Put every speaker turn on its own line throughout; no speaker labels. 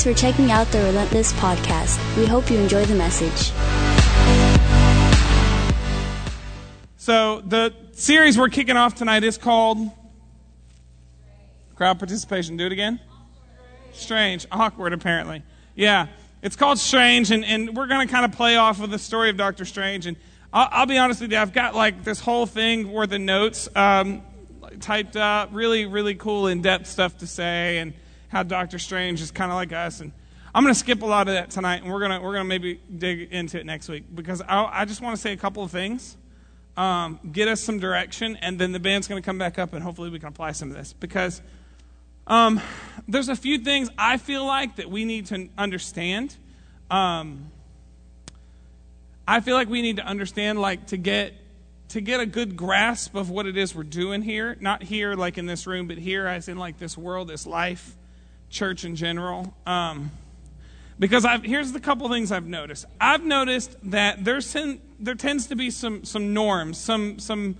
Thanks for checking out the Relentless Podcast. We hope you enjoy the message.
So, the series we're kicking off tonight is called Crowd Participation. Do it again. Strange. Awkward, apparently. Yeah. It's called Strange, and, and we're going to kind of play off of the story of Doctor Strange. And I'll, I'll, be honest with you, I've got like this whole thing worth of notes um, typed up, really, really cool, in depth stuff to say, and how Doctor Strange is kind of like us. And I'm going to skip a lot of that tonight, and we're going to we're gonna maybe dig into it next week because I, I just want to say a couple of things um, get us some direction, and then the band's going to come back up, and hopefully we can apply some of this. Because um, there's a few things I feel like that we need to understand. Um, I feel like we need to understand, like, to get to get a good grasp of what it is we're doing here. Not here, like in this room, but here, as in like this world, this life, church in general. Um, because I've, here's the couple things I've noticed. I've noticed that there's there tends to be some, some norms, some, some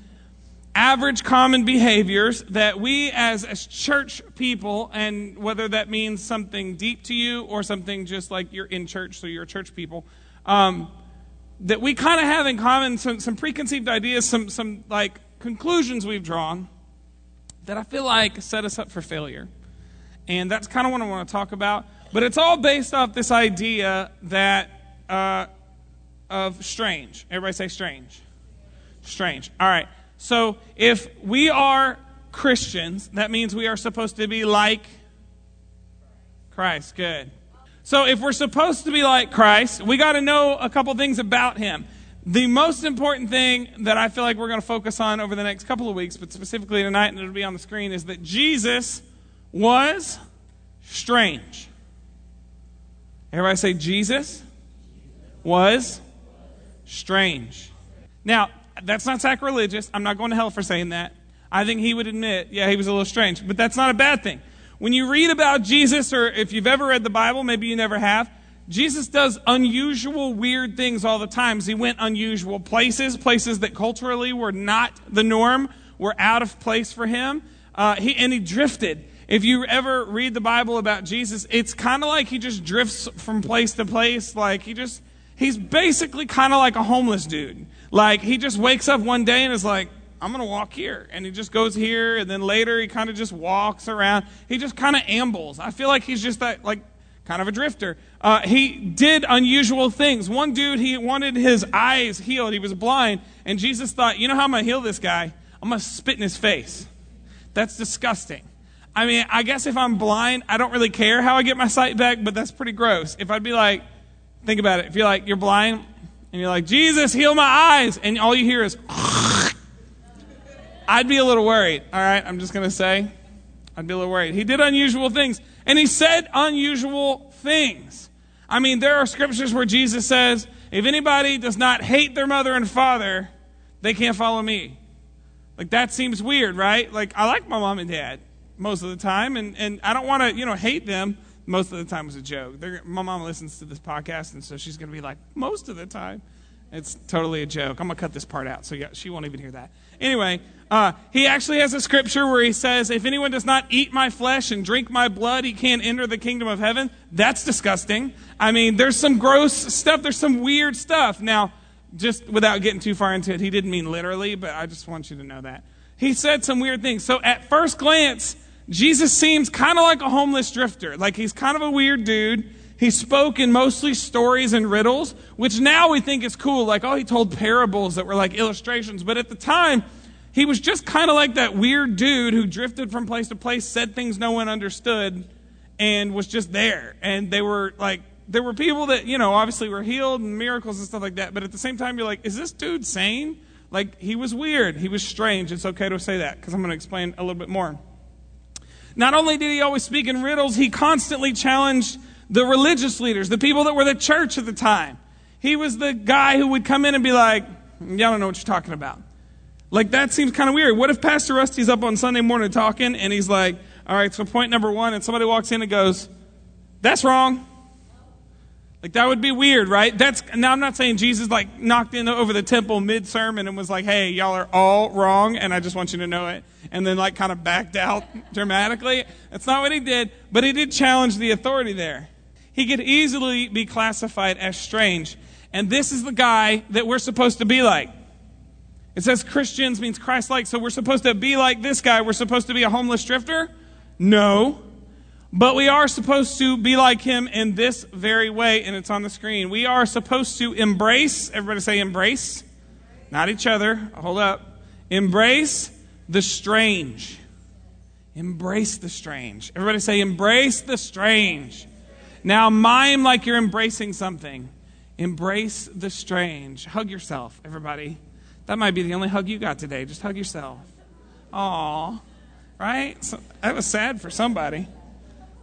average common behaviors that we as, as church people, and whether that means something deep to you or something just like you're in church, so you're church people, um, that we kind of have in common some, some preconceived ideas, some, some like conclusions we've drawn that I feel like set us up for failure. And that's kind of what I want to talk about. But it's all based off this idea that uh, of strange. Everybody say strange. Strange. All right. So if we are Christians, that means we are supposed to be like Christ. Good. So if we're supposed to be like Christ, we got to know a couple things about him. The most important thing that I feel like we're going to focus on over the next couple of weeks, but specifically tonight, and it'll be on the screen, is that Jesus was strange. Everybody say, Jesus was strange. Now, that's not sacrilegious. I'm not going to hell for saying that. I think he would admit, yeah, he was a little strange. But that's not a bad thing. When you read about Jesus, or if you've ever read the Bible, maybe you never have, Jesus does unusual, weird things all the times. He went unusual places, places that culturally were not the norm, were out of place for him. Uh, he, and he drifted. If you ever read the Bible about Jesus, it's kind of like he just drifts from place to place. Like he just, he's basically kind of like a homeless dude. Like he just wakes up one day and is like, I'm going to walk here. And he just goes here. And then later he kind of just walks around. He just kind of ambles. I feel like he's just that, like, kind of a drifter. Uh, he did unusual things. One dude, he wanted his eyes healed. He was blind. And Jesus thought, you know how I'm going to heal this guy? I'm going to spit in his face. That's disgusting. I mean, I guess if I'm blind, I don't really care how I get my sight back, but that's pretty gross. If I'd be like, think about it. If you're like, you're blind, and you're like, Jesus, heal my eyes, and all you hear is, I'd be a little worried. All right, I'm just going to say, I'd be a little worried. He did unusual things, and he said unusual things. I mean, there are scriptures where Jesus says, if anybody does not hate their mother and father, they can't follow me. Like, that seems weird, right? Like, I like my mom and dad most of the time, and, and I don't want to, you know, hate them. Most of the time was a joke. They're, my mom listens to this podcast, and so she's going to be like, most of the time. It's totally a joke. I'm going to cut this part out, so yeah, she won't even hear that. Anyway, uh, he actually has a scripture where he says, If anyone does not eat my flesh and drink my blood, he can't enter the kingdom of heaven. That's disgusting. I mean, there's some gross stuff, there's some weird stuff. Now, just without getting too far into it, he didn't mean literally, but I just want you to know that. He said some weird things. So at first glance, Jesus seems kind of like a homeless drifter. Like he's kind of a weird dude. He spoke in mostly stories and riddles, which now we think is cool. Like, oh, he told parables that were like illustrations. But at the time, he was just kind of like that weird dude who drifted from place to place, said things no one understood, and was just there. And they were like, there were people that, you know, obviously were healed and miracles and stuff like that. But at the same time, you're like, is this dude sane? Like, he was weird. He was strange. It's okay to say that because I'm going to explain a little bit more. Not only did he always speak in riddles, he constantly challenged the religious leaders, the people that were the church at the time. He was the guy who would come in and be like, Y'all don't know what you're talking about. Like, that seems kind of weird. What if Pastor Rusty's up on Sunday morning talking and he's like, All right, so point number one, and somebody walks in and goes, That's wrong. Like that would be weird, right? That's now I'm not saying Jesus like knocked in over the temple mid sermon and was like, "Hey, y'all are all wrong, and I just want you to know it," and then like kind of backed out dramatically. That's not what he did, but he did challenge the authority there. he could easily be classified as strange. And this is the guy that we're supposed to be like. It says Christians means Christ like, so we're supposed to be like this guy. We're supposed to be a homeless drifter? No. But we are supposed to be like him in this very way, and it's on the screen. We are supposed to embrace, everybody say embrace, not each other, hold up. Embrace the strange. Embrace the strange. Everybody say embrace the strange. Now mime like you're embracing something. Embrace the strange. Hug yourself, everybody. That might be the only hug you got today. Just hug yourself. Aw, right? So, that was sad for somebody.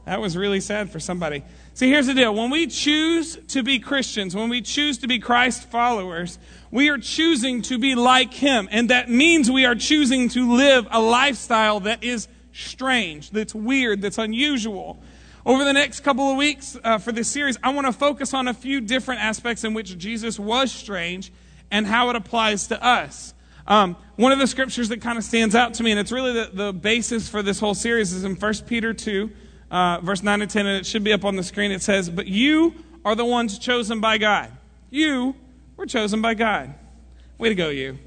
That was really sad for somebody. See, here's the deal. When we choose to be Christians, when we choose to be Christ followers, we are choosing to be like Him. And that means we are choosing to live a lifestyle that is strange, that's weird, that's unusual. Over the next couple of weeks uh, for this series, I want to focus on a few different aspects in which Jesus was strange and how it applies to us. Um, one of the scriptures that kind of stands out to me, and it's really the, the basis for this whole series, is in 1 Peter 2, uh, verse 9 and 10, and it should be up on the screen. It says, But you are the ones chosen by God. You were chosen by God. Way to go, you.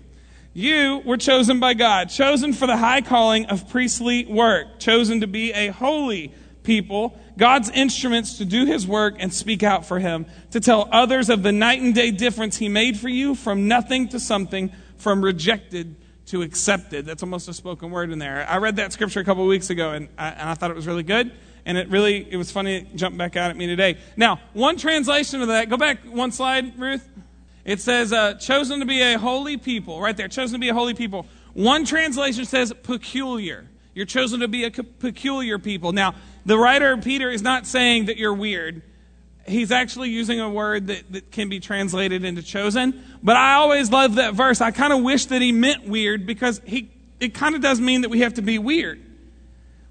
You were chosen by God, chosen for the high calling of priestly work, chosen to be a holy people, God's instruments to do his work and speak out for him, to tell others of the night and day difference he made for you from nothing to something, from rejected to accepted. That's almost a spoken word in there. I read that scripture a couple weeks ago and I, and I thought it was really good. And it really, it was funny it jumped back out at me today. Now, one translation of that, go back one slide, Ruth. It says, uh, chosen to be a holy people, right there, chosen to be a holy people. One translation says peculiar. You're chosen to be a peculiar people. Now, the writer, Peter, is not saying that you're weird. He's actually using a word that, that can be translated into chosen. But I always love that verse. I kind of wish that he meant weird because he, it kind of does mean that we have to be weird.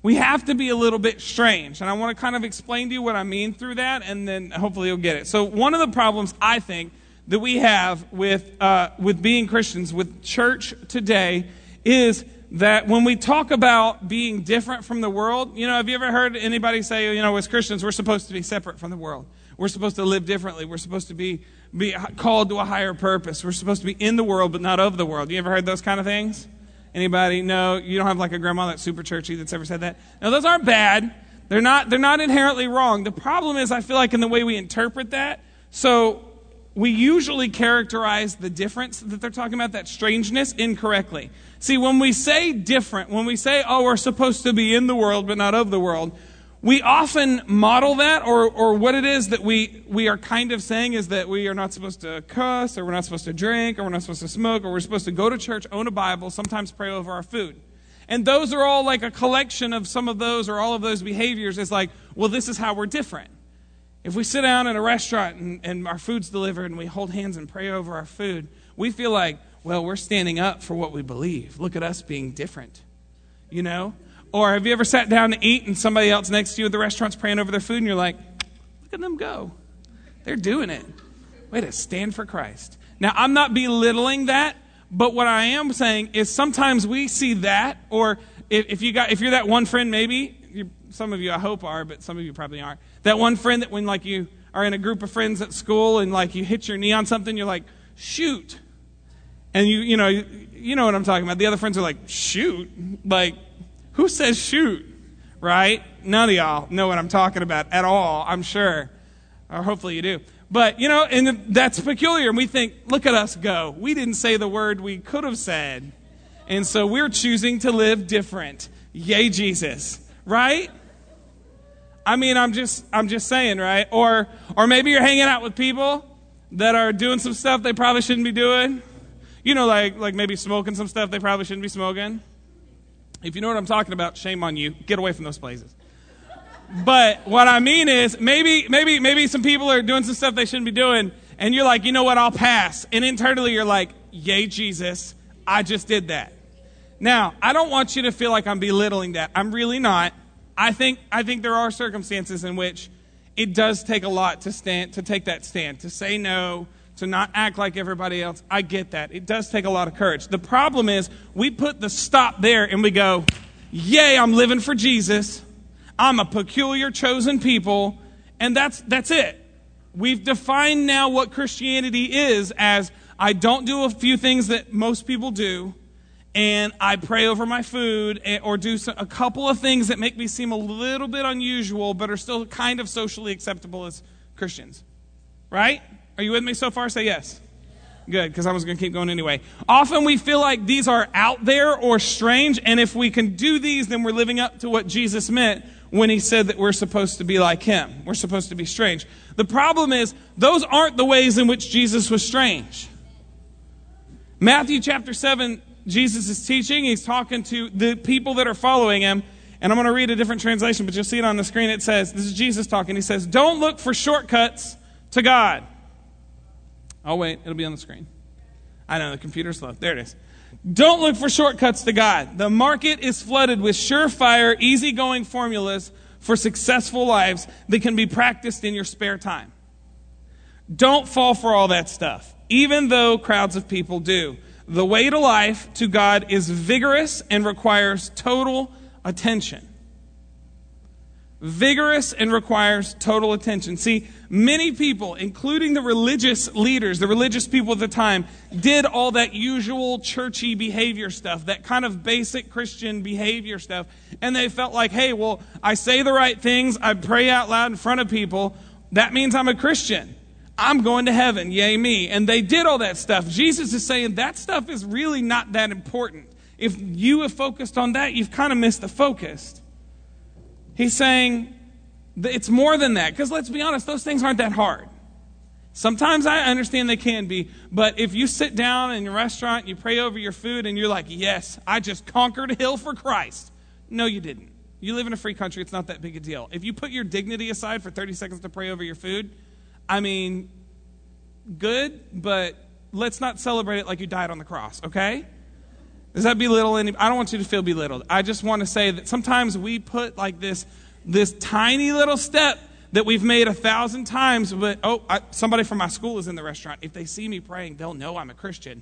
We have to be a little bit strange. And I want to kind of explain to you what I mean through that, and then hopefully you'll get it. So, one of the problems I think that we have with, uh, with being Christians, with church today, is that when we talk about being different from the world, you know, have you ever heard anybody say, you know, as Christians, we're supposed to be separate from the world? We're supposed to live differently. We're supposed to be, be called to a higher purpose. We're supposed to be in the world, but not of the world. You ever heard those kind of things? Anybody? No, you don't have like a grandma that's super churchy that's ever said that. No, those aren't bad. They're not, they're not inherently wrong. The problem is, I feel like in the way we interpret that. So we usually characterize the difference that they're talking about, that strangeness, incorrectly. See, when we say different, when we say, oh, we're supposed to be in the world but not of the world, we often model that, or, or what it is that we, we are kind of saying is that we are not supposed to cuss, or we're not supposed to drink, or we're not supposed to smoke, or we're supposed to go to church, own a Bible, sometimes pray over our food. And those are all like a collection of some of those or all of those behaviors. It's like, well, this is how we're different. If we sit down in a restaurant and, and our food's delivered and we hold hands and pray over our food, we feel like, well, we're standing up for what we believe. Look at us being different. You know? Or have you ever sat down to eat and somebody else next to you at the restaurant's praying over their food and you're like, look at them go. They're doing it. Way to stand for Christ. Now, I'm not belittling that, but what I am saying is sometimes we see that, or if, if you got, if you're that one friend, maybe, some of you I hope are, but some of you probably aren't. That one friend that when like you are in a group of friends at school and like you hit your knee on something, you're like, shoot. And you, you know, you, you know what I'm talking about. The other friends are like, shoot? Like, who says shoot? Right? None of y'all know what I'm talking about at all, I'm sure. Or hopefully you do. But, you know, and that's peculiar. And we think, look at us go. We didn't say the word we could have said. And so we're choosing to live different. Yay, Jesus. Right? I mean, I'm just, I'm just saying, right? Or, or maybe you're hanging out with people that are doing some stuff they probably shouldn't be doing. You know, like, like maybe smoking some stuff they probably shouldn't be smoking. If you know what I'm talking about, shame on you. Get away from those places. But what I mean is, maybe, maybe, maybe some people are doing some stuff they shouldn't be doing, and you're like, you know what, I'll pass. And internally, you're like, yay, Jesus, I just did that. Now, I don't want you to feel like I'm belittling that. I'm really not. I think, I think there are circumstances in which it does take a lot to stand, to take that stand, to say no, to not act like everybody else. I get that. It does take a lot of courage. The problem is we put the stop there and we go, yay, I'm living for Jesus. I'm a peculiar chosen people And that's, that's it. We've defined now what Christianity is as I don't do a few things that most people do, and I pray over my food eh, or do a couple of things that make me seem a little bit unusual but are still kind of socially acceptable as Christians. Right? Are you with me so far? Say yes. Good, because I was going to keep going anyway. Often we feel like these are out there or strange, and if we can do these, then we're living up to what Jesus meant when he said that we're supposed to be like him. We're supposed to be strange. The problem is, those aren't the ways in which Jesus was strange. Matthew chapter 7, Jesus is teaching. He's talking to the people that are following him. And I'm going to read a different translation, but you'll see it on the screen. It says, This is Jesus talking. He says, Don't look for shortcuts to God. Oh, wait, it'll be on the screen. I know, the computer's slow. There it is. Don't look for shortcuts to God. The market is flooded with surefire, easygoing formulas for successful lives that can be practiced in your spare time. Don't fall for all that stuff, even though crowds of people do. The way to life to God is vigorous and requires total attention vigorous and requires total attention. See, many people, including the religious leaders, the religious people at the time, did all that usual churchy behavior stuff, that kind of basic Christian behavior stuff. And they felt like, hey, well, I say the right things, I pray out loud in front of people, that means I'm a Christian. I'm going to heaven, yay me. And they did all that stuff. Jesus is saying that stuff is really not that important. If you have focused on that, you've kind of missed the focus. He's saying it's more than that. Because let's be honest, those things aren't that hard. Sometimes I understand they can be, but if you sit down in a restaurant, you pray over your food, and you're like, yes, I just conquered a hill for Christ. No, you didn't. You live in a free country, it's not that big a deal. If you put your dignity aside for 30 seconds to pray over your food, I mean, good, but let's not celebrate it like you died on the cross, okay? Does that belittle any? I don't want you to feel belittled. I just want to say that sometimes we put like this, this tiny little step that we've made a thousand times, but oh, I, somebody from my school is in the restaurant. If they see me praying, they'll know I'm a Christian.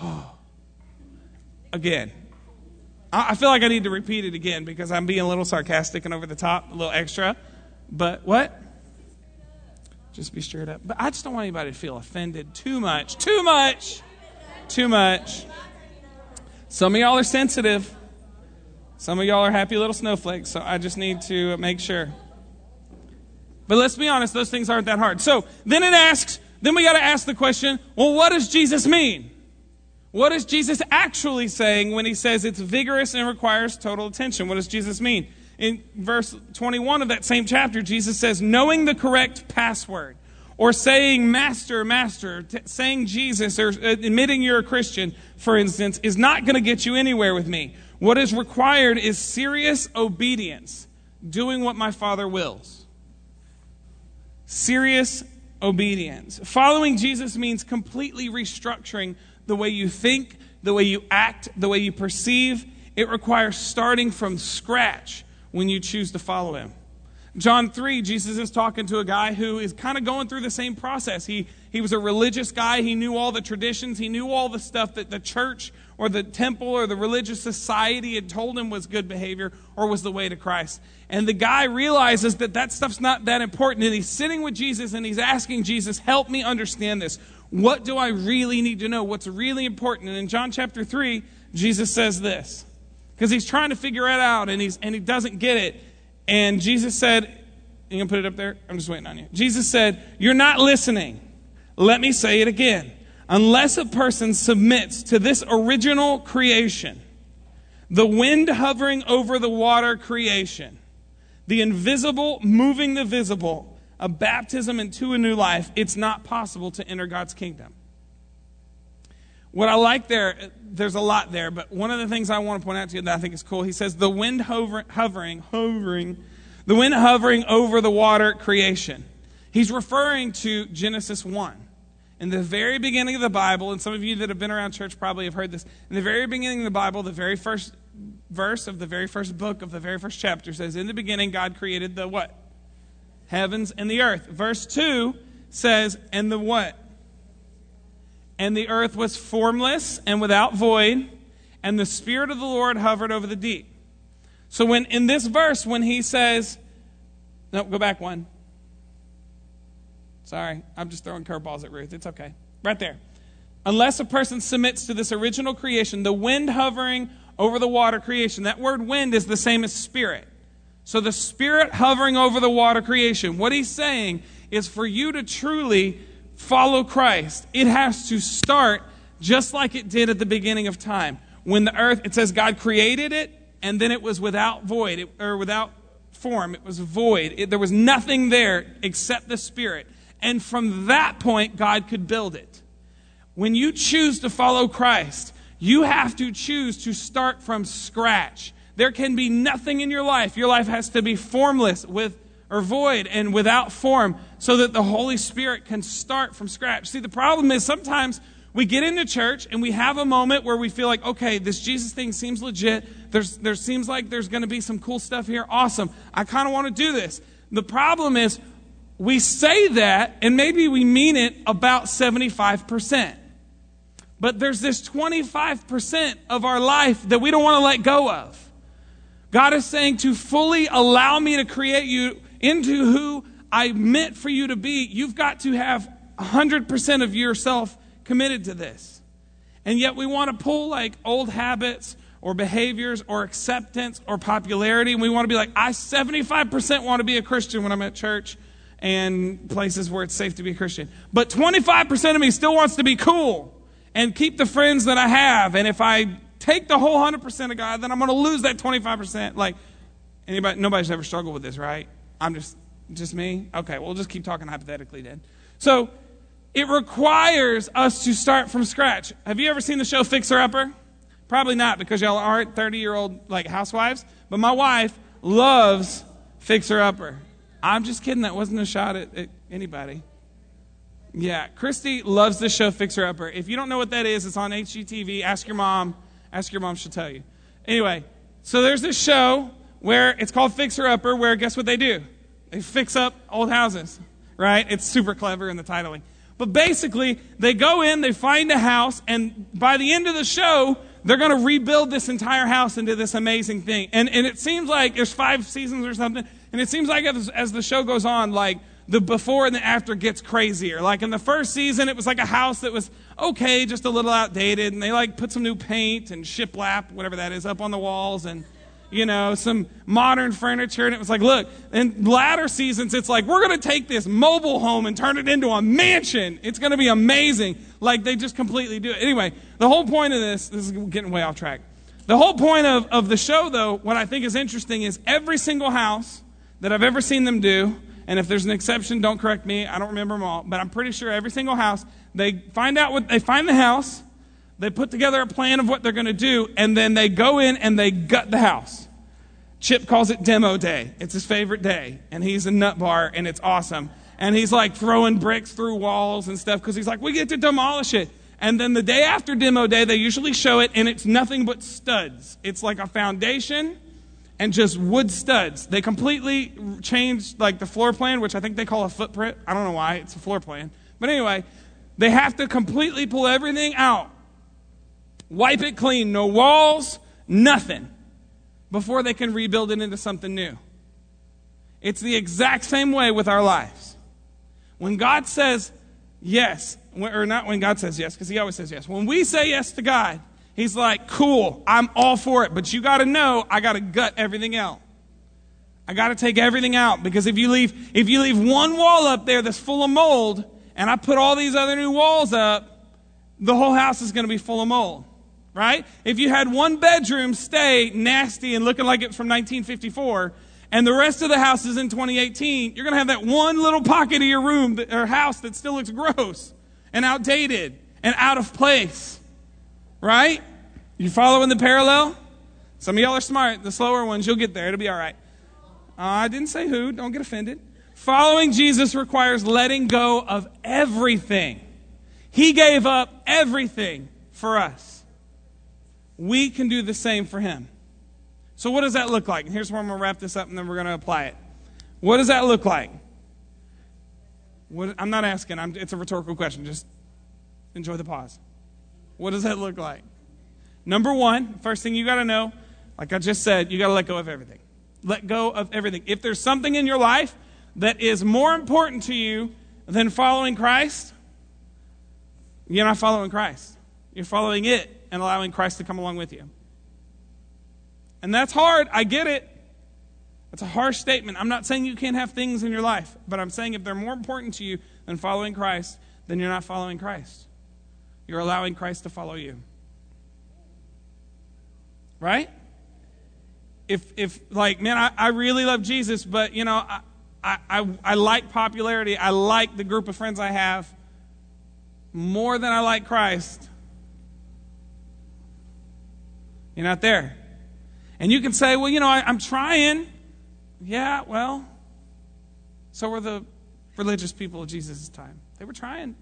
Oh. Again, I, I feel like I need to repeat it again because I'm being a little sarcastic and over the top, a little extra. But what? Just be stirred up. But I just don't want anybody to feel offended too much. Too much. Too much. Some of y'all are sensitive. Some of y'all are happy little snowflakes, so I just need to make sure. But let's be honest, those things aren't that hard. So then it asks, then we got to ask the question well, what does Jesus mean? What is Jesus actually saying when he says it's vigorous and requires total attention? What does Jesus mean? In verse 21 of that same chapter, Jesus says, knowing the correct password or saying master, master, t- saying Jesus, or uh, admitting you're a Christian, for instance, is not going to get you anywhere with me. What is required is serious obedience, doing what my Father wills. Serious obedience. Following Jesus means completely restructuring the way you think, the way you act, the way you perceive. It requires starting from scratch when you choose to follow him. John 3, Jesus is talking to a guy who is kind of going through the same process. He, he was a religious guy. He knew all the traditions. He knew all the stuff that the church or the temple or the religious society had told him was good behavior or was the way to Christ. And the guy realizes that that stuff's not that important. And he's sitting with Jesus and he's asking Jesus, help me understand this. What do I really need to know? What's really important? And in John chapter 3, Jesus says this because he's trying to figure it out and, he's, and he doesn't get it. And Jesus said, You gonna put it up there? I'm just waiting on you. Jesus said, You're not listening. Let me say it again. Unless a person submits to this original creation, the wind hovering over the water creation, the invisible moving the visible, a baptism into a new life, it's not possible to enter God's kingdom. What I like there, there's a lot there, but one of the things I want to point out to you that I think is cool, he says, the wind hover, hovering, hovering, the wind hovering over the water creation. He's referring to Genesis 1. In the very beginning of the Bible, and some of you that have been around church probably have heard this, in the very beginning of the Bible, the very first verse of the very first book of the very first chapter says, In the beginning, God created the what? Heavens and the earth. Verse 2 says, And the what? And the earth was formless and without void, and the Spirit of the Lord hovered over the deep. So, when in this verse, when he says, no, go back one. Sorry, I'm just throwing curveballs at Ruth. It's okay. Right there. Unless a person submits to this original creation, the wind hovering over the water creation, that word wind is the same as spirit. So the spirit hovering over the water creation, what he's saying is for you to truly follow Christ, it has to start just like it did at the beginning of time. When the earth, it says God created it, and then it was without void, it, or without form. It was void. It, there was nothing there except the Spirit. And from that point, God could build it. When you choose to follow Christ, you have to choose to start from scratch. There can be nothing in your life. Your life has to be formless with or void and without form so that the Holy Spirit can start from scratch. See, the problem is sometimes we get into church and we have a moment where we feel like, okay, this Jesus thing seems legit. There's, there seems like there's going to be some cool stuff here. Awesome. I kind of want to do this. The problem is we say that and maybe we mean it about 75%. But there's this 25% of our life that we don't want to let go of. God is saying to fully allow me to create you into who I meant for you to be, you've got to have 100% of yourself committed to this. And yet we want to pull like old habits or behaviors or acceptance or popularity. And we want to be like, I 75% want to be a Christian when I'm at church and places where it's safe to be a Christian. But 25% of me still wants to be cool and keep the friends that I have. And if I take the whole 100% of God, then I'm going to lose that 25%. Like, anybody, nobody's ever struggled with this, right? I'm just, just me? Okay, we'll just keep talking hypothetically then. So, it requires us to start from scratch. Have you ever seen the show Fixer Upper? Probably not because y'all aren't 30 year old like housewives. But my wife loves Fixer Upper. I'm just kidding. That wasn't a shot at, at anybody. Yeah, Christy loves the show Fixer Upper. If you don't know what that is, it's on HGTV. Ask your mom. Ask your mom, she'll tell you. Anyway, so there's this show where it's called Fixer Upper, where guess what they do? They fix up old houses, right? It's super clever in the titling. But basically, they go in, they find a house, and by the end of the show, they're going to rebuild this entire house into this amazing thing. And, and it seems like there's five seasons or something, and it seems like as, as the show goes on, like the before and the after gets crazier. Like in the first season, it was like a house that was okay, just a little outdated, and they like put some new paint and shiplap, whatever that is, up on the walls, and you know, some modern furniture. And it was like, look, in latter seasons, it's like, we're going to take this mobile home and turn it into a mansion. It's going to be amazing. Like they just completely do it. Anyway, the whole point of this, this is getting way off track. The whole point of, of the show, though, what I think is interesting is every single house that I've ever seen them do, and if there's an exception, don't correct me. I don't remember them all, but I'm pretty sure every single house, they find out what, they find the house, they put together a plan of what they're going to do, and then they go in and they gut the house. Chip calls it demo day. It's his favorite day. And he's a nut bar, and it's awesome. And he's like throwing bricks through walls and stuff because he's like, we get to demolish it. And then the day after demo day, they usually show it, and it's nothing but studs. It's like a foundation and just wood studs. They completely changed like the floor plan, which I think they call a footprint. I don't know why, it's a floor plan. But anyway, they have to completely pull everything out wipe it clean, no walls, nothing, before they can rebuild it into something new. It's the exact same way with our lives. When God says yes, or not when God says yes, because He always says yes. When we say yes to God, He's like, cool, I'm all for it, but you got to know I got to gut everything out. I got to take everything out because if you leave if you leave one wall up there that's full of mold and I put all these other new walls up, the whole house is going to be full of mold right? If you had one bedroom stay nasty and looking like it's from 1954, and the rest of the house is in 2018, you're going to have that one little pocket of your room that, or house that still looks gross and outdated and out of place, right? You following the parallel? Some of y'all are smart. The slower ones, you'll get there. It'll be all right. Uh, I didn't say who. Don't get offended. Following Jesus requires letting go of everything. He gave up everything for us we can do the same for him. So, what does that look like? And here's where I'm going to wrap this up and then we're going to apply it. What does that look like? What, I'm not asking, I'm, it's a rhetorical question. Just enjoy the pause. What does that look like? Number one, first thing you got to know, like I just said, you got to let go of everything. Let go of everything. If there's something in your life that is more important to you than following Christ, you're not following Christ. You're following it and allowing Christ to come along with you. And that's hard. I get it. It's a harsh statement. I'm not saying you can't have things in your life, but I'm saying if they're more important to you than following Christ, then you're not following Christ. You're allowing Christ to follow you. Right? If, if like, man, I, I really love Jesus, but, you know, I, I, I, I like popularity. I like the group of friends I have more than I like Christ. You're not there. And you can say, well, you know, I, I'm trying. Yeah, well, so were the religious people of Jesus' time. They were trying.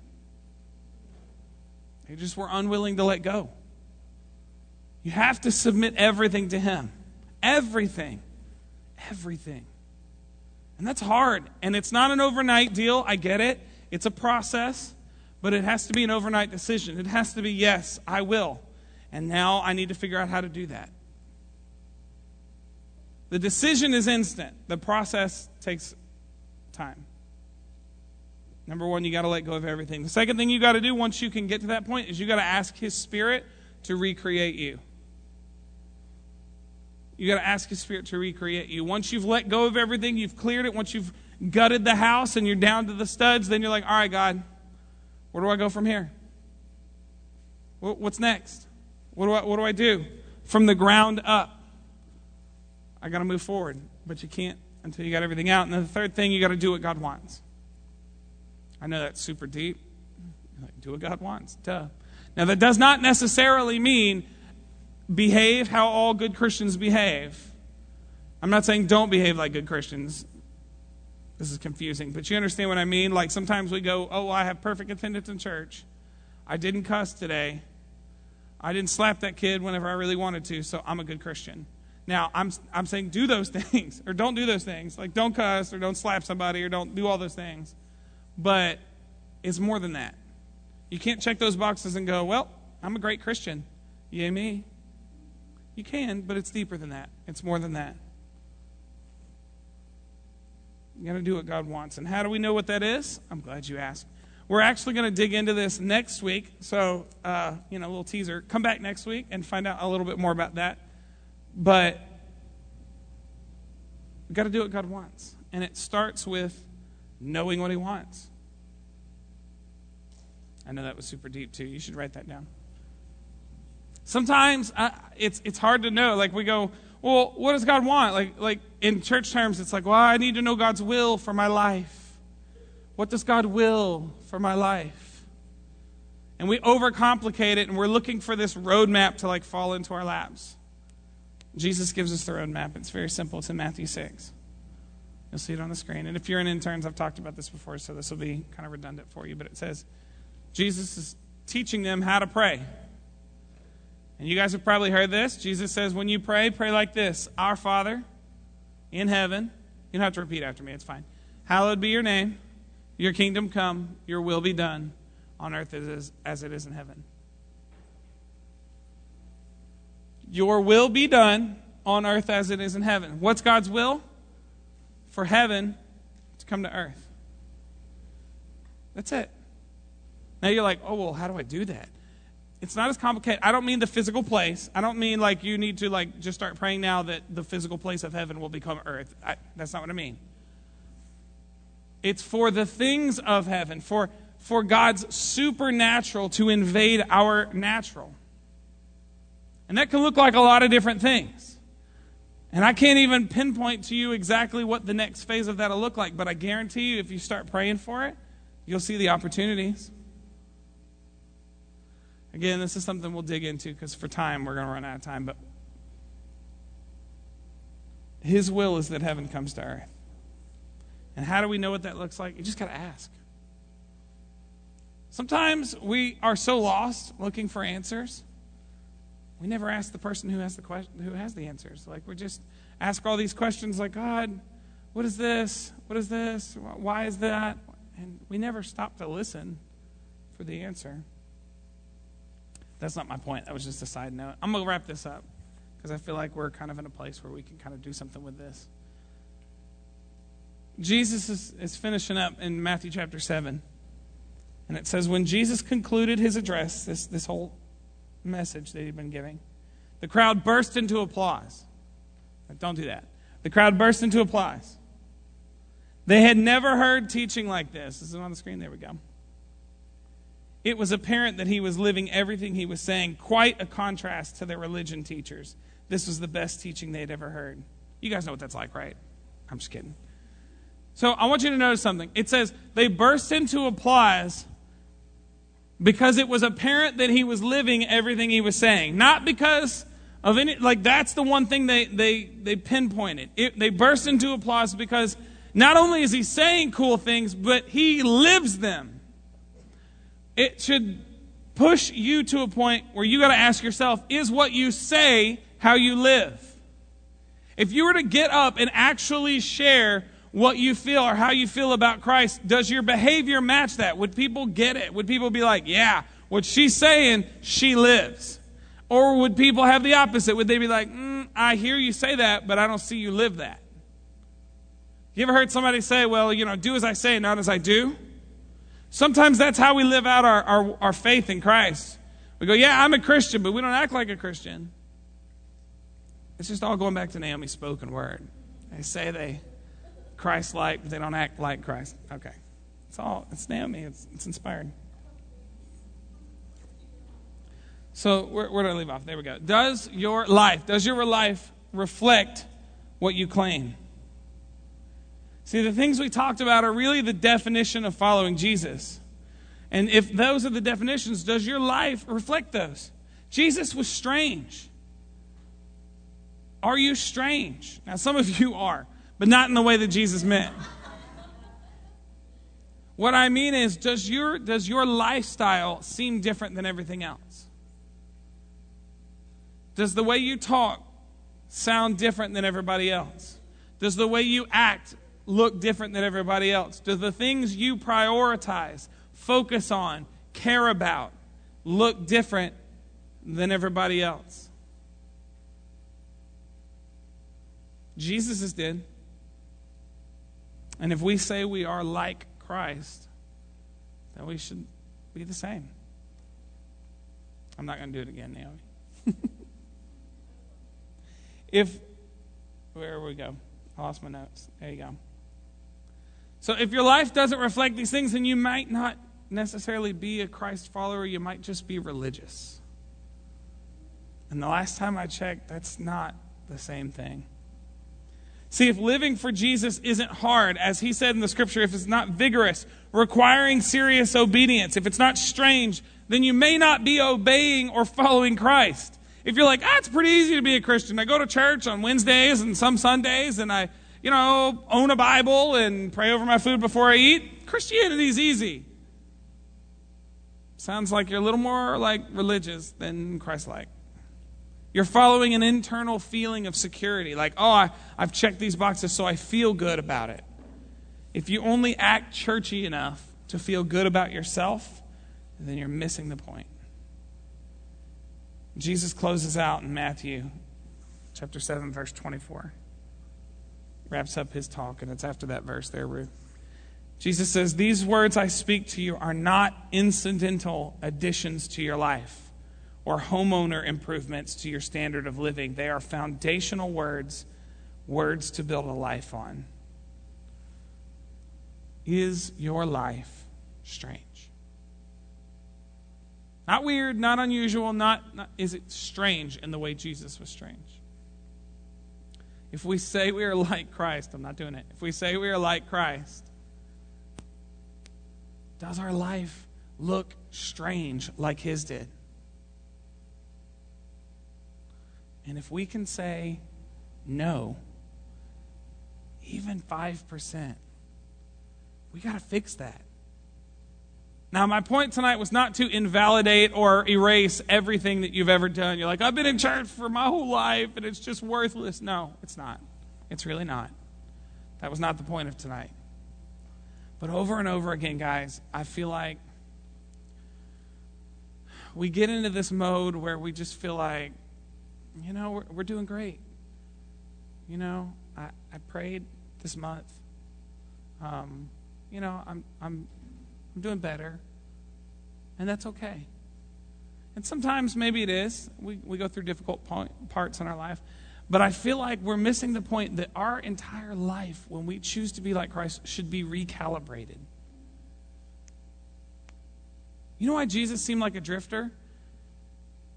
They just were unwilling to let go. You have to submit everything to Him. Everything. Everything. And that's hard. And it's not an overnight deal. I get it. It's a process. But it has to be an overnight decision. It has to be, yes, I will. And now I need to figure out how to do that. The decision is instant, the process takes time. Number one, you got to let go of everything. The second thing you got to do once you can get to that point is you got to ask His Spirit to recreate you. You got to ask His Spirit to recreate you. Once you've let go of everything, you've cleared it, once you've gutted the house and you're down to the studs, then you're like, all right, God, where do I go from here? What's next? What do I, what do, I do? From the ground up. I got to move forward. But you can't until you got everything out. And then the third thing, you got to do what God wants. I know that's super deep. Like, do what God wants. Duh. Now, that does not necessarily mean behave how all good Christians behave. I'm not saying don't behave like good Christians. This is confusing, but you understand what I mean? Like sometimes we go, oh, I have perfect attendance in church. I didn't cuss today. I didn't slap that kid whenever I really wanted to, so I'm a good Christian. Now, I'm, I'm saying do those things, or don't do those things. Like, don't cuss, or don't slap somebody, or don't do all those things. But it's more than that. You can't check those boxes and go, well, I'm a great Christian. Yay, me. You can, but it's deeper than that. It's more than that. You got to do what God wants. And how do we know what that is? I'm glad you asked. We're actually going to dig into this next week. So, uh, you know, a little teaser. Come back next week and find out a little bit more about that. But we've got to do what God wants. And it starts with knowing what He wants. I know that was super deep too. You should write that down. Sometimes it's, it's hard to know. Like we go, well, what does God want? Like, like in church terms, it's like, well, I need to know God's will for my life. What does God will for my life? And we overcomplicate it and we're looking for this roadmap to like fall into our laps. Jesus gives us the roadmap. It's very simple. It's in Matthew 6. You'll see it on the screen. And if you're an intern, I've talked about this before, so this will be kind of redundant for you. But it says Jesus is teaching them how to pray. And you guys have probably heard this. Jesus says, when you pray, pray like this Our Father in heaven. You don't have to repeat after me, it's fine. Hallowed be your name. Your kingdom come. Your will be done on earth as, as it is in heaven. Your will be done on earth as it is in heaven. What's God's will? For heaven to come to earth. That's it. Now you're like, oh, well, how do I do that? It's not as complicated. I don't mean the physical place. I don't mean like you need to like just start praying now that the physical place of heaven will become earth. I, that's not what I mean. It's for the things of heaven, for, for God's supernatural to invade our natural. And that can look like a lot of different things. And I can't even pinpoint to you exactly what the next phase of that will look like, but I guarantee you, if you start praying for it, you'll see the opportunities. Again, this is something we'll dig into because for time, we're going to run out of time. But His will is that heaven comes to earth. And how do we know what that looks like? You just got to ask. Sometimes we are so lost looking for answers we never ask the person who has the question, who has the answers. Like we just ask all these questions, like God, what is this? What is this? Why is that? And we never stop to listen for the answer. That's not my point. That was just a side note. I'm gonna wrap this up because I feel like we're kind of in a place where we can kind of do something with this. Jesus is, is finishing up in Matthew chapter 7. And it says, When Jesus concluded his address, this, this whole message that he'd been giving, the crowd burst into applause. Don't do that. The crowd burst into applause. They had never heard teaching like this. This is on the screen. There we go. It was apparent that he was living everything he was saying, quite a contrast to their religion teachers. This was the best teaching they had ever heard. You guys know what that's like, right? I'm just kidding. So I want you to notice something. It says they burst into applause because it was apparent that he was living everything he was saying. Not because of any, like that's the one thing they, they, they pinpointed. It, they burst into applause because not only is he saying cool things, but he lives them. It should push you to a point where you got to ask yourself, is what you say how you live? If you were to get up and actually share what you feel or how you feel about Christ, does your behavior match that? Would people get it? Would people be like, yeah, what she's saying, she lives? Or would people have the opposite? Would they be like, mm, I hear you say that, but I don't see you live that? You ever heard somebody say, well, you know, do as I say, not as I do? Sometimes that's how we live out our, our, our faith in Christ. We go, yeah, I'm a Christian, but we don't act like a Christian. It's just all going back to Naomi's spoken word. They say they Christ like, but they don't act like Christ. Okay. It's all, it's Naomi, it's, it's inspired. So, where, where I leave off? There we go. Does your life, does your life reflect what you claim? See, the things we talked about are really the definition of following Jesus. And if those are the definitions, does your life reflect those? Jesus was strange. Are you strange? Now, some of you are but not in the way that Jesus meant. What I mean is, does your, does your lifestyle seem different than everything else? Does the way you talk sound different than everybody else? Does the way you act look different than everybody else? Do the things you prioritize, focus on, care about look different than everybody else? Jesus did. And if we say we are like Christ, then we should be the same. I'm not going to do it again, Naomi. if, where we go? I lost my notes. There you go. So if your life doesn't reflect these things, then you might not necessarily be a Christ follower, you might just be religious. And the last time I checked, that's not the same thing. See, if living for Jesus isn't hard, as he said in the scripture, if it's not vigorous, requiring serious obedience, if it's not strange, then you may not be obeying or following Christ. If you're like, ah, it's pretty easy to be a Christian. I go to church on Wednesdays and some Sundays, and I, you know, own a Bible and pray over my food before I eat. Christianity's easy. Sounds like you're a little more like religious than Christ like. You're following an internal feeling of security, like, oh, I, I've checked these boxes, so I feel good about it. If you only act churchy enough to feel good about yourself, then you're missing the point. Jesus closes out in Matthew chapter 7, verse 24. Wraps up his talk, and it's after that verse there, Ruth. Jesus says, These words I speak to you are not incidental additions to your life or homeowner improvements to your standard of living. They are foundational words, words to build a life on. Is your life strange? Not weird, not unusual, not, not is it strange in the way Jesus was strange? If we say we are like Christ, I'm not doing it. If we say we are like Christ, does our life look strange like his did? And if we can say no, even 5%, we got to fix that. Now, my point tonight was not to invalidate or erase everything that you've ever done. You're like, I've been in church for my whole life and it's just worthless. No, it's not. It's really not. That was not the point of tonight. But over and over again, guys, I feel like we get into this mode where we just feel like you know, we're, we're doing great. You know, I, I prayed this month. Um, you know, I'm, I'm, I'm doing better. And that's okay. And sometimes maybe it is. We, we go through difficult point, parts in our life. But I feel like we're missing the point that our entire life, when we choose to be like Christ, should be recalibrated. You know why Jesus seemed like a drifter?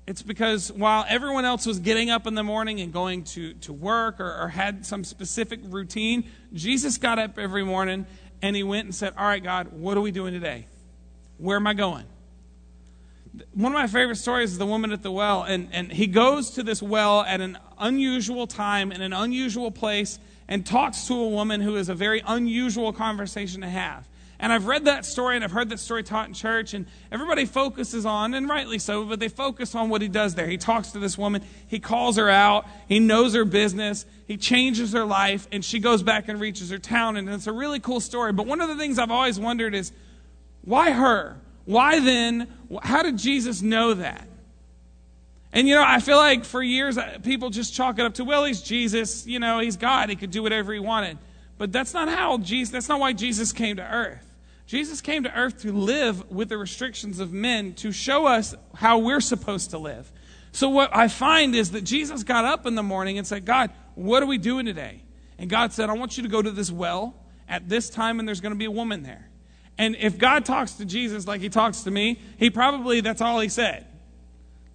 It's because while everyone else was getting up in the morning and going to, to work or, or had some specific routine, Jesus got up every morning and he went and said, All right, God, what are we doing today? Where am I going? One of my favorite stories is the woman at the well, and, and he goes to this well at an unusual time in an unusual place and talks to a woman who is a very unusual conversation to have. And I've read that story and I've heard that story taught in church, and everybody focuses on, and rightly so, but they focus on what he does there. He talks to this woman, he calls her out, he knows her business, he changes her life, and she goes back and reaches her town, and it's a really cool story. But one of the things I've always wondered is why her? Why then? How did Jesus know that? And you know, I feel like for years uh, people just chalk it up to, well, he's Jesus, you know, he's God, he could do whatever he wanted. But that's not how Jesus, that's not why Jesus came to earth. Jesus came to earth to live with the restrictions of men to show us how we're supposed to live. So, what I find is that Jesus got up in the morning and said, God, what are we doing today? And God said, I want you to go to this well at this time, and there's going to be a woman there. And if God talks to Jesus like he talks to me, he probably, that's all he said.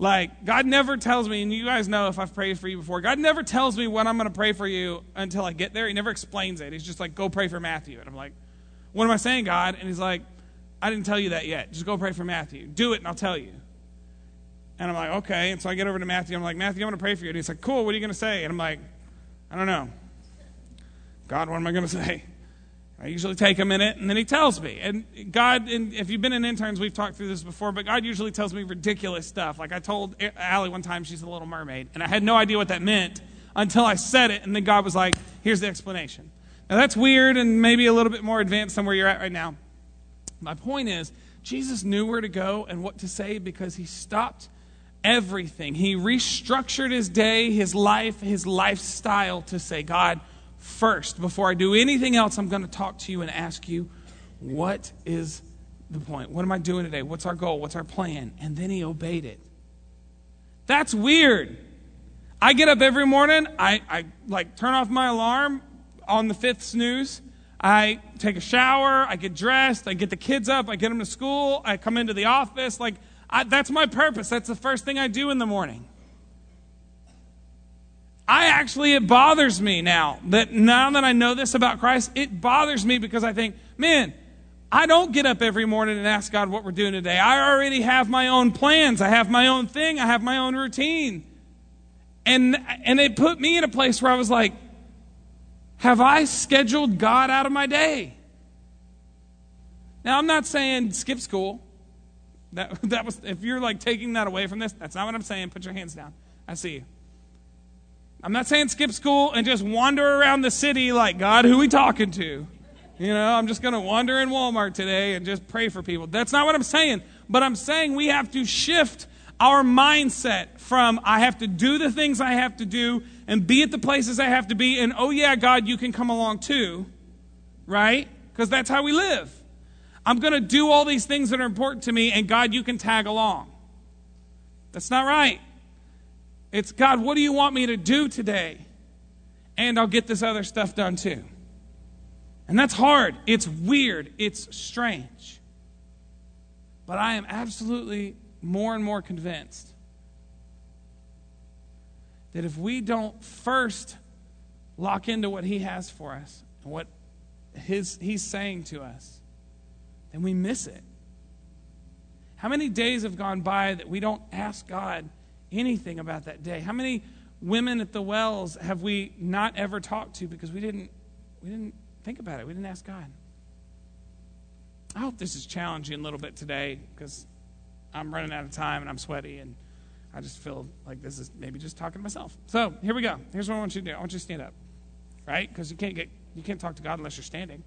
Like, God never tells me, and you guys know if I've prayed for you before, God never tells me when I'm going to pray for you until I get there. He never explains it. He's just like, go pray for Matthew. And I'm like, what am I saying, God? And he's like, I didn't tell you that yet. Just go pray for Matthew. Do it, and I'll tell you. And I'm like, okay. And so I get over to Matthew. I'm like, Matthew, I'm going to pray for you. And he's like, cool. What are you going to say? And I'm like, I don't know. God, what am I going to say? I usually take a minute, and then he tells me. And God, and if you've been in interns, we've talked through this before, but God usually tells me ridiculous stuff. Like I told Allie one time she's a little mermaid, and I had no idea what that meant until I said it, and then God was like, here's the explanation. Now, that's weird and maybe a little bit more advanced than where you're at right now. My point is, Jesus knew where to go and what to say because he stopped everything. He restructured his day, his life, his lifestyle to say, God, first, before I do anything else, I'm going to talk to you and ask you, what is the point? What am I doing today? What's our goal? What's our plan? And then he obeyed it. That's weird. I get up every morning, I, I like turn off my alarm, on the fifth snooze. I take a shower, I get dressed, I get the kids up, I get them to school, I come into the office. Like, I, that's my purpose. That's the first thing I do in the morning. I actually, it bothers me now that now that I know this about Christ, it bothers me because I think, man, I don't get up every morning and ask God what we're doing today. I already have my own plans. I have my own thing. I have my own routine. And, and it put me in a place where I was like, have I scheduled God out of my day? Now, I'm not saying skip school. That, that was, if you're like taking that away from this, that's not what I'm saying. Put your hands down. I see you. I'm not saying skip school and just wander around the city like, God, who we talking to? You know, I'm just going to wander in Walmart today and just pray for people. That's not what I'm saying. But I'm saying we have to shift our mindset from I have to do the things I have to do and be at the places I have to be, and oh, yeah, God, you can come along too, right? Because that's how we live. I'm going to do all these things that are important to me, and God, you can tag along. That's not right. It's God, what do you want me to do today? And I'll get this other stuff done too. And that's hard. It's weird. It's strange. But I am absolutely more and more convinced that if we don't first lock into what He has for us and what his, He's saying to us, then we miss it. How many days have gone by that we don't ask God anything about that day? How many women at the wells have we not ever talked to because we didn't, we didn't think about it? We didn't ask God. I hope this is challenging a little bit today because I'm running out of time and I'm sweaty and I just feel like this is maybe just talking to myself. So here we go. Here's what I want you to do. I want you to stand up, right? Because you can't get you can't talk to God unless you're standing.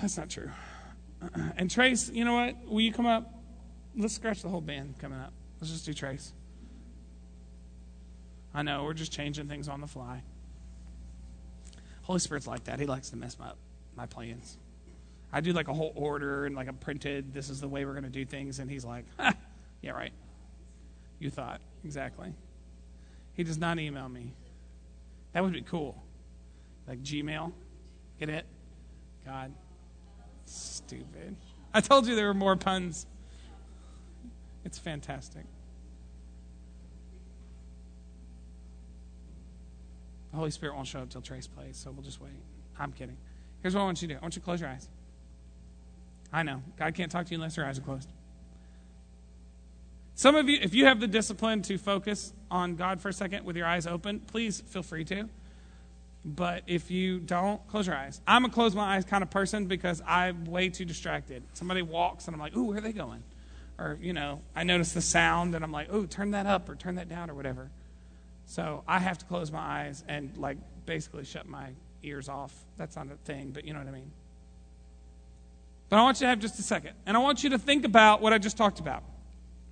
That's not true. And Trace, you know what? Will you come up? Let's scratch the whole band coming up. Let's just do Trace. I know we're just changing things on the fly. Holy Spirit's like that. He likes to mess up my plans. I do like a whole order and like a printed, this is the way we're going to do things. And he's like, yeah, right. You thought. Exactly. He does not email me. That would be cool. Like Gmail. Get it? God. Stupid. I told you there were more puns. It's fantastic. The Holy Spirit won't show up till Trace plays, so we'll just wait. I'm kidding. Here's what I want you to do I want you to close your eyes. I know. God can't talk to you unless your eyes are closed. Some of you, if you have the discipline to focus on God for a second with your eyes open, please feel free to. But if you don't, close your eyes. I'm a close my eyes kind of person because I'm way too distracted. Somebody walks and I'm like, ooh, where are they going? Or, you know, I notice the sound and I'm like, ooh, turn that up or turn that down or whatever. So I have to close my eyes and, like, basically shut my ears off. That's not a thing, but you know what I mean. But I want you to have just a second. And I want you to think about what I just talked about.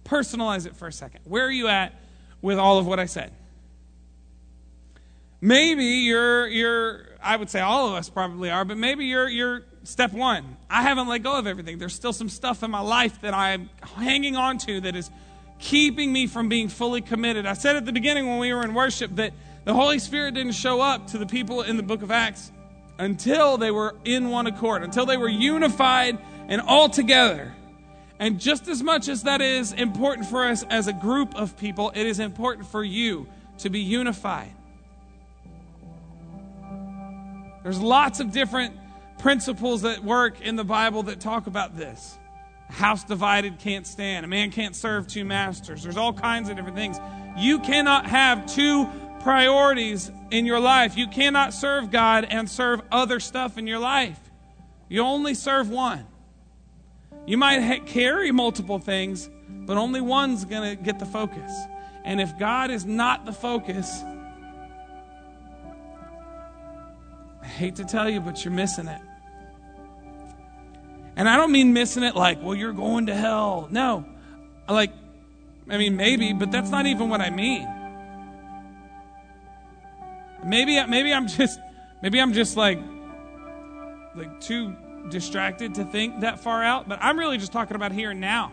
Personalize it for a second. Where are you at with all of what I said? Maybe you're you're I would say all of us probably are, but maybe you're you're step 1. I haven't let go of everything. There's still some stuff in my life that I'm hanging on to that is keeping me from being fully committed. I said at the beginning when we were in worship that the Holy Spirit didn't show up to the people in the book of Acts until they were in one accord, until they were unified and all together. And just as much as that is important for us as a group of people, it is important for you to be unified. There's lots of different principles that work in the Bible that talk about this. A house divided can't stand. A man can't serve two masters. There's all kinds of different things. You cannot have two priorities in your life. You cannot serve God and serve other stuff in your life. You only serve one. You might ha- carry multiple things, but only one's going to get the focus. And if God is not the focus, I hate to tell you, but you're missing it. And I don't mean missing it like, well, you're going to hell. No. Like, I mean, maybe, but that's not even what I mean. Maybe, maybe I'm just, maybe I'm just like, like too distracted to think that far out, but I'm really just talking about here and now.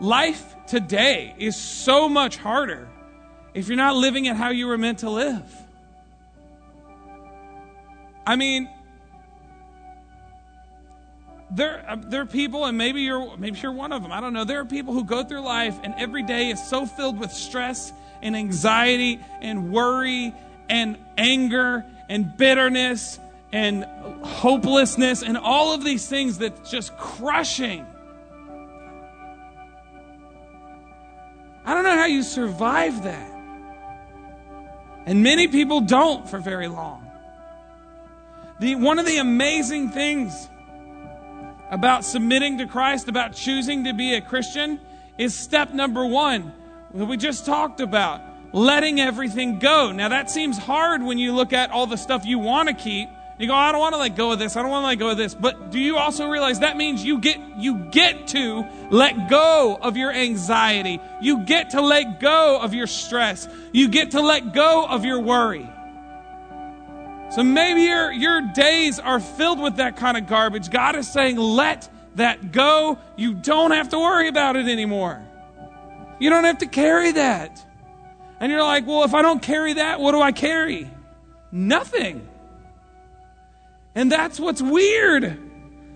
Life today is so much harder if you're not living it how you were meant to live. I mean, there, uh, there are people, and maybe you're maybe you're one of them. I don't know. There are people who go through life, and every day is so filled with stress and anxiety and worry and anger and bitterness and hopelessness and all of these things that's just crushing. I don't know how you survive that. And many people don't for very long. The, one of the amazing things about submitting to Christ, about choosing to be a Christian, is step number one that we just talked about letting everything go. Now, that seems hard when you look at all the stuff you want to keep. You go, I don't want to let go of this. I don't want to let go of this. But do you also realize that means you get you get to let go of your anxiety. You get to let go of your stress. You get to let go of your worry. So maybe your your days are filled with that kind of garbage. God is saying, let that go. You don't have to worry about it anymore. You don't have to carry that. And you're like, well, if I don't carry that, what do I carry? Nothing. And that's what's weird.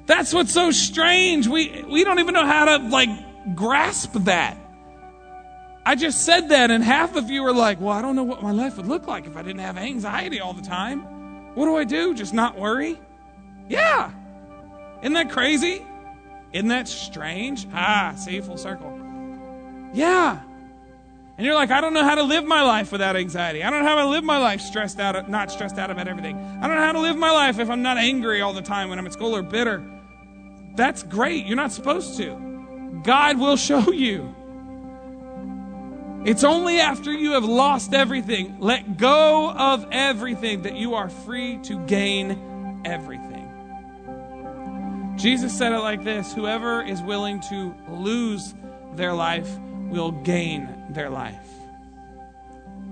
That's what's so strange. We, we don't even know how to, like, grasp that. I just said that, and half of you are like, well, I don't know what my life would look like if I didn't have anxiety all the time. What do I do? Just not worry? Yeah. Isn't that crazy? Isn't that strange? Ah, see, full circle. Yeah. And you're like, I don't know how to live my life without anxiety. I don't know how to live my life stressed out, not stressed out about everything. I don't know how to live my life if I'm not angry all the time when I'm at school or bitter. That's great. You're not supposed to. God will show you. It's only after you have lost everything, let go of everything, that you are free to gain everything. Jesus said it like this Whoever is willing to lose their life will gain their life.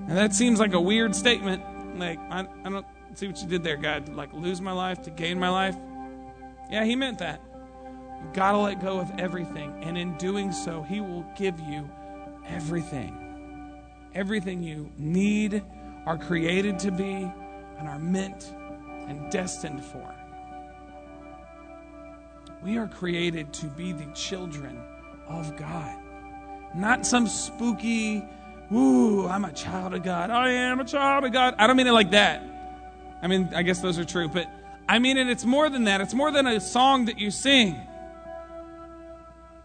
And that seems like a weird statement. Like, I, I don't See what you did there, God. Like lose my life to gain my life. Yeah, he meant that. You got to let go of everything. And in doing so, he will give you everything. Everything you need, are created to be, and are meant and destined for. We are created to be the children of God. Not some spooky, ooh, I'm a child of God. I am a child of God. I don't mean it like that. I mean, I guess those are true, but I mean it, it's more than that. It's more than a song that you sing.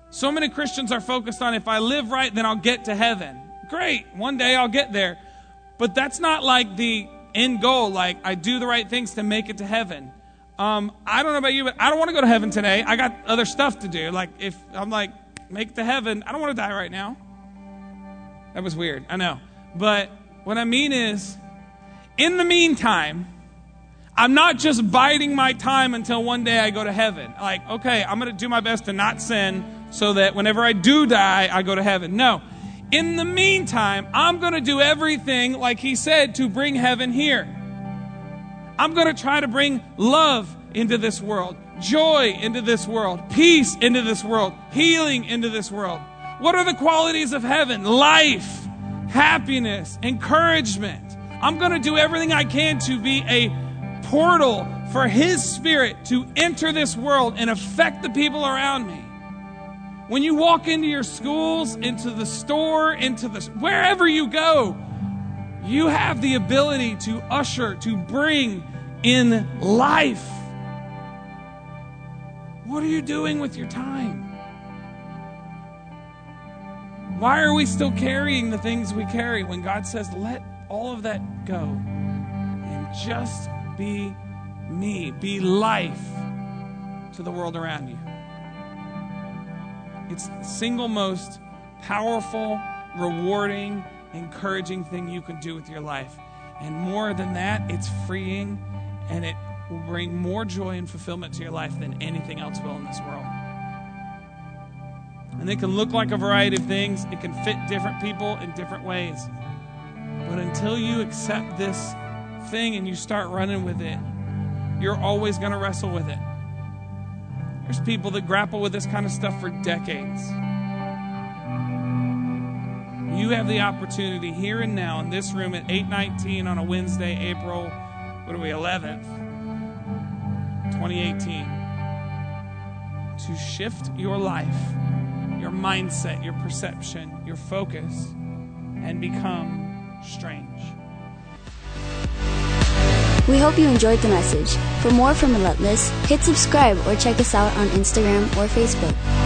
So many Christians are focused on if I live right, then I'll get to heaven. Great, one day I'll get there. But that's not like the end goal, like I do the right things to make it to heaven. Um, I don't know about you, but I don't want to go to heaven today. I got other stuff to do. Like, if I'm like, make the heaven, I don't want to die right now. That was weird, I know. But what I mean is, in the meantime, I'm not just biding my time until one day I go to heaven. Like, okay, I'm going to do my best to not sin so that whenever I do die, I go to heaven. No. In the meantime, I'm going to do everything, like he said, to bring heaven here. I'm going to try to bring love into this world, joy into this world, peace into this world, healing into this world. What are the qualities of heaven? Life, happiness, encouragement. I'm going to do everything I can to be a portal for His Spirit to enter this world and affect the people around me. When you walk into your schools, into the store, into the wherever you go, you have the ability to usher, to bring in life. What are you doing with your time? Why are we still carrying the things we carry when God says, let all of that go and just be me, be life to the world around you? It's the single most powerful, rewarding, encouraging thing you can do with your life. And more than that, it's freeing and it will bring more joy and fulfillment to your life than anything else will in this world. And it can look like a variety of things, it can fit different people in different ways. But until you accept this thing and you start running with it, you're always going to wrestle with it. There's people that grapple with this kind of stuff for decades. You have the opportunity here and now in this room at 8:19 on a Wednesday, April what are we 11th 2018 to shift your life, your mindset, your perception, your focus and become strange.
We hope you enjoyed the message. For more from Relentless, hit subscribe or check us out on Instagram or Facebook.